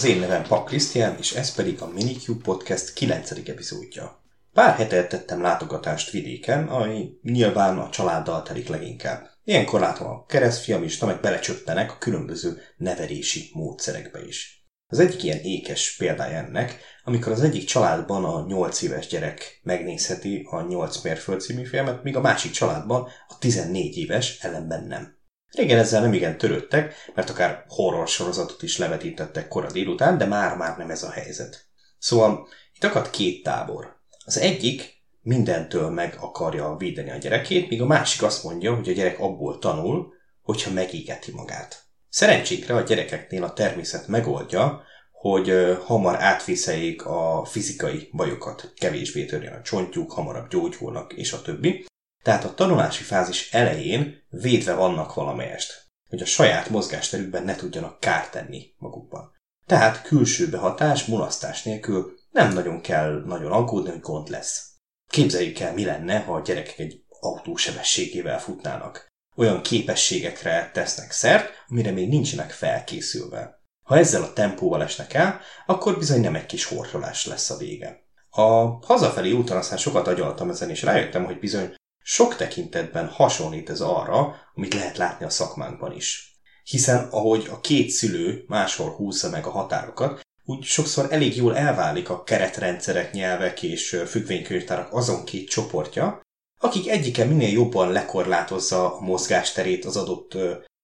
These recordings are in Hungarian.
Az én nevem Pak Krisztián, és ez pedig a Minicube Podcast 9. epizódja. Pár hete tettem látogatást vidéken, ami nyilván a családdal telik leginkább. Ilyenkor látom a keresztfiam is, meg belecsöppenek a különböző nevelési módszerekbe is. Az egyik ilyen ékes példája ennek, amikor az egyik családban a 8 éves gyerek megnézheti a 8 mérföld című filmet, míg a másik családban a 14 éves ellenben nem. Régen ezzel nem igen törődtek, mert akár horror sorozatot is levetítettek kora délután, de már-már nem ez a helyzet. Szóval itt akad két tábor. Az egyik mindentől meg akarja védeni a gyerekét, míg a másik azt mondja, hogy a gyerek abból tanul, hogyha megégeti magát. Szerencsénkre a gyerekeknél a természet megoldja, hogy hamar átviszeljék a fizikai bajokat, kevésbé törjön a csontjuk, hamarabb gyógyulnak, és a többi. Tehát a tanulási fázis elején védve vannak valamelyest, hogy a saját mozgásterükben ne tudjanak kárt tenni magukban. Tehát külső behatás, mulasztás nélkül nem nagyon kell nagyon aggódni, hogy gond lesz. Képzeljük el, mi lenne, ha a gyerekek egy autó sebességével futnának. Olyan képességekre tesznek szert, amire még nincsenek felkészülve. Ha ezzel a tempóval esnek el, akkor bizony nem egy kis hortolás lesz a vége. A hazafelé úton aztán sokat agyaltam ezen, és rájöttem, hogy bizony sok tekintetben hasonlít ez arra, amit lehet látni a szakmánkban is. Hiszen ahogy a két szülő máshol húzza meg a határokat, úgy sokszor elég jól elválik a keretrendszerek, nyelvek és függvénykönyvtárak azon két csoportja, akik egyike minél jobban lekorlátozza a mozgásterét az adott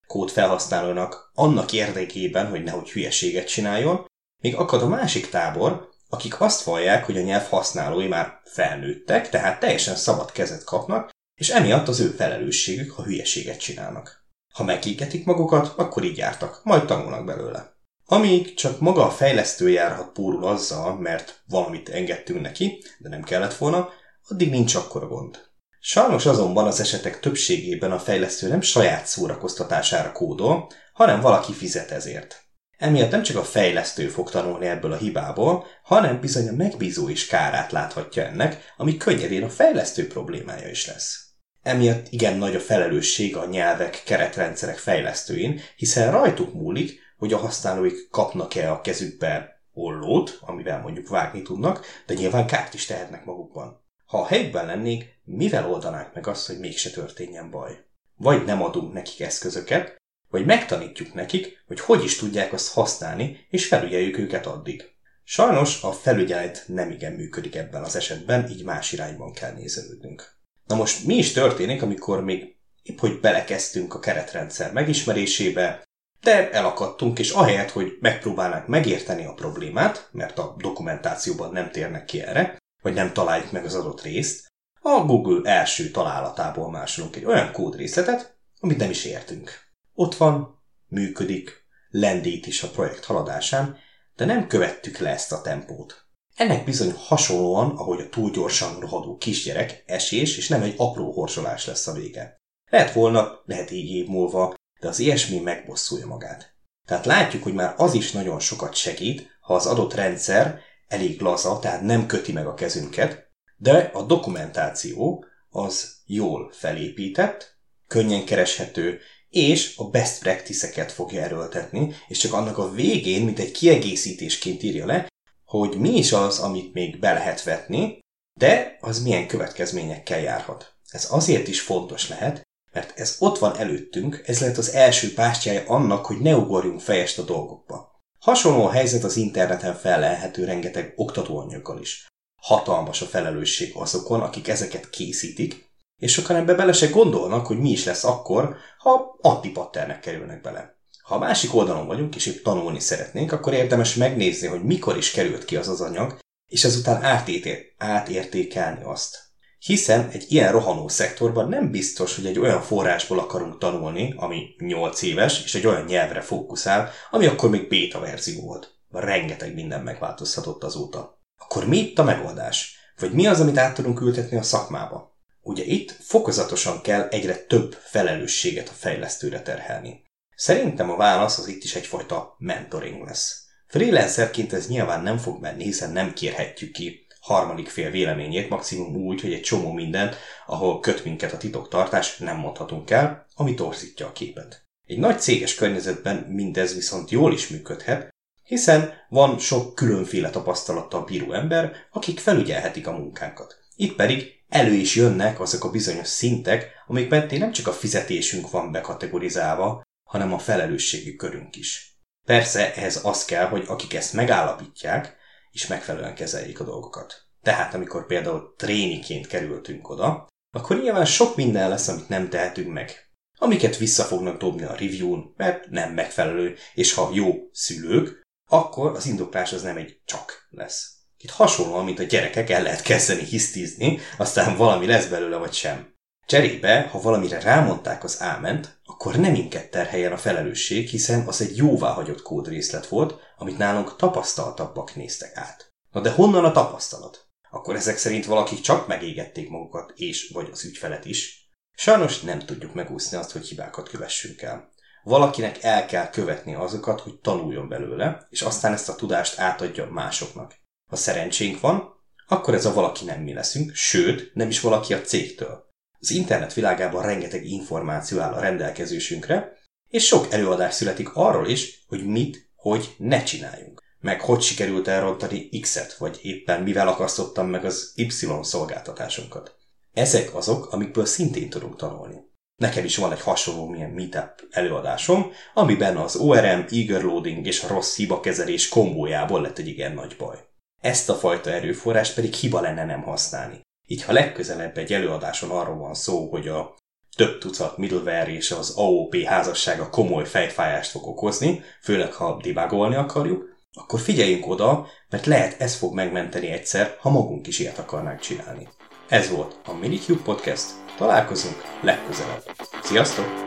kód felhasználónak annak érdekében, hogy nehogy hülyeséget csináljon, még akad a másik tábor, akik azt vallják, hogy a nyelv használói már felnőttek, tehát teljesen szabad kezet kapnak, és emiatt az ő felelősségük, ha hülyeséget csinálnak. Ha megégetik magukat, akkor így jártak, majd tanulnak belőle. Amíg csak maga a fejlesztő járhat pórul azzal, mert valamit engedtünk neki, de nem kellett volna, addig nincs akkora gond. Sajnos azonban az esetek többségében a fejlesztő nem saját szórakoztatására kódol, hanem valaki fizet ezért. Emiatt nem csak a fejlesztő fog tanulni ebből a hibából, hanem bizony a megbízó is kárát láthatja ennek, ami könnyedén a fejlesztő problémája is lesz. Emiatt igen nagy a felelősség a nyelvek, keretrendszerek fejlesztőin, hiszen rajtuk múlik, hogy a használóik kapnak-e a kezükbe ollót, amivel mondjuk vágni tudnak, de nyilván kárt is tehetnek magukban. Ha a helyükben lennék, mivel oldanánk meg azt, hogy mégse történjen baj? Vagy nem adunk nekik eszközöket, vagy megtanítjuk nekik, hogy hogy is tudják azt használni, és felügyeljük őket addig. Sajnos a felügyelet nem igen működik ebben az esetben, így más irányban kell nézelődnünk. Na most mi is történik, amikor még épp hogy belekezdtünk a keretrendszer megismerésébe, de elakadtunk, és ahelyett, hogy megpróbálnánk megérteni a problémát, mert a dokumentációban nem térnek ki erre, vagy nem találjuk meg az adott részt, a Google első találatából másolunk egy olyan kódrészletet, amit nem is értünk. Ott van, működik, lendít is a projekt haladásán, de nem követtük le ezt a tempót. Ennek bizony hasonlóan, ahogy a túl gyorsan rohadó kisgyerek, esés, és nem egy apró horsolás lesz a vége. Lehet volna, lehet így év múlva, de az ilyesmi megbosszulja magát. Tehát látjuk, hogy már az is nagyon sokat segít, ha az adott rendszer elég laza, tehát nem köti meg a kezünket, de a dokumentáció az jól felépített, könnyen kereshető, és a best practice-eket fogja erőltetni, és csak annak a végén, mint egy kiegészítésként írja le, hogy mi is az, amit még be lehet vetni, de az milyen következményekkel járhat. Ez azért is fontos lehet, mert ez ott van előttünk, ez lehet az első pástjája annak, hogy ne ugorjunk fejest a dolgokba. Hasonló a helyzet az interneten felelhető rengeteg oktatóanyaggal is. Hatalmas a felelősség azokon, akik ezeket készítik, és sokan ebbe bele se gondolnak, hogy mi is lesz akkor, ha antipatternek kerülnek bele. Ha a másik oldalon vagyunk, és épp tanulni szeretnénk, akkor érdemes megnézni, hogy mikor is került ki az az anyag, és ezután átértékelni azt. Hiszen egy ilyen rohanó szektorban nem biztos, hogy egy olyan forrásból akarunk tanulni, ami 8 éves, és egy olyan nyelvre fókuszál, ami akkor még beta verzió volt. Rengeteg minden megváltozhatott azóta. Akkor mi itt a megoldás? Vagy mi az, amit át tudunk ültetni a szakmába? Ugye itt fokozatosan kell egyre több felelősséget a fejlesztőre terhelni. Szerintem a válasz az itt is egyfajta mentoring lesz. Freelancerként ez nyilván nem fog menni, hiszen nem kérhetjük ki harmadik fél véleményét, maximum úgy, hogy egy csomó mindent, ahol köt minket a titoktartás, nem mondhatunk el, ami torzítja a képet. Egy nagy céges környezetben mindez viszont jól is működhet, hiszen van sok különféle tapasztalattal bíró ember, akik felügyelhetik a munkánkat. Itt pedig elő is jönnek azok a bizonyos szintek, amik mentén nem csak a fizetésünk van bekategorizálva, hanem a felelősségi körünk is. Persze ehhez az kell, hogy akik ezt megállapítják, és megfelelően kezeljék a dolgokat. Tehát amikor például tréniként kerültünk oda, akkor nyilván sok minden lesz, amit nem tehetünk meg. Amiket vissza fognak dobni a review-n, mert nem megfelelő, és ha jó szülők, akkor az indoklás az nem egy csak lesz. Itt hasonlóan, mint a gyerekek, el lehet kezdeni hisztizni, aztán valami lesz belőle vagy sem. Cserébe, ha valamire rámondták az áment, akkor nem minket terheljen a felelősség, hiszen az egy jóváhagyott kódrészlet volt, amit nálunk tapasztaltabbak néztek át. Na de honnan a tapasztalat? Akkor ezek szerint valakik csak megégették magukat és vagy az ügyfelet is. Sajnos nem tudjuk megúszni azt, hogy hibákat kövessünk el. Valakinek el kell követni azokat, hogy tanuljon belőle, és aztán ezt a tudást átadja másoknak. Ha szerencsénk van, akkor ez a valaki nem mi leszünk, sőt, nem is valaki a cégtől. Az internet világában rengeteg információ áll a rendelkezésünkre, és sok előadás születik arról is, hogy mit, hogy ne csináljunk. Meg hogy sikerült elrontani X-et, vagy éppen mivel akasztottam meg az Y szolgáltatásunkat. Ezek azok, amikből szintén tudunk tanulni. Nekem is van egy hasonló milyen meetup előadásom, amiben az ORM, eager loading és a rossz hibakezelés kombójából lett egy igen nagy baj. Ezt a fajta erőforrást pedig hiba lenne nem használni. Így ha legközelebb egy előadáson arról van szó, hogy a több tucat middleware és az AOP házassága komoly fejfájást fog okozni, főleg ha debugolni akarjuk, akkor figyeljünk oda, mert lehet ez fog megmenteni egyszer, ha magunk is ilyet akarnánk csinálni. Ez volt a Minicube Podcast, találkozunk legközelebb. Sziasztok!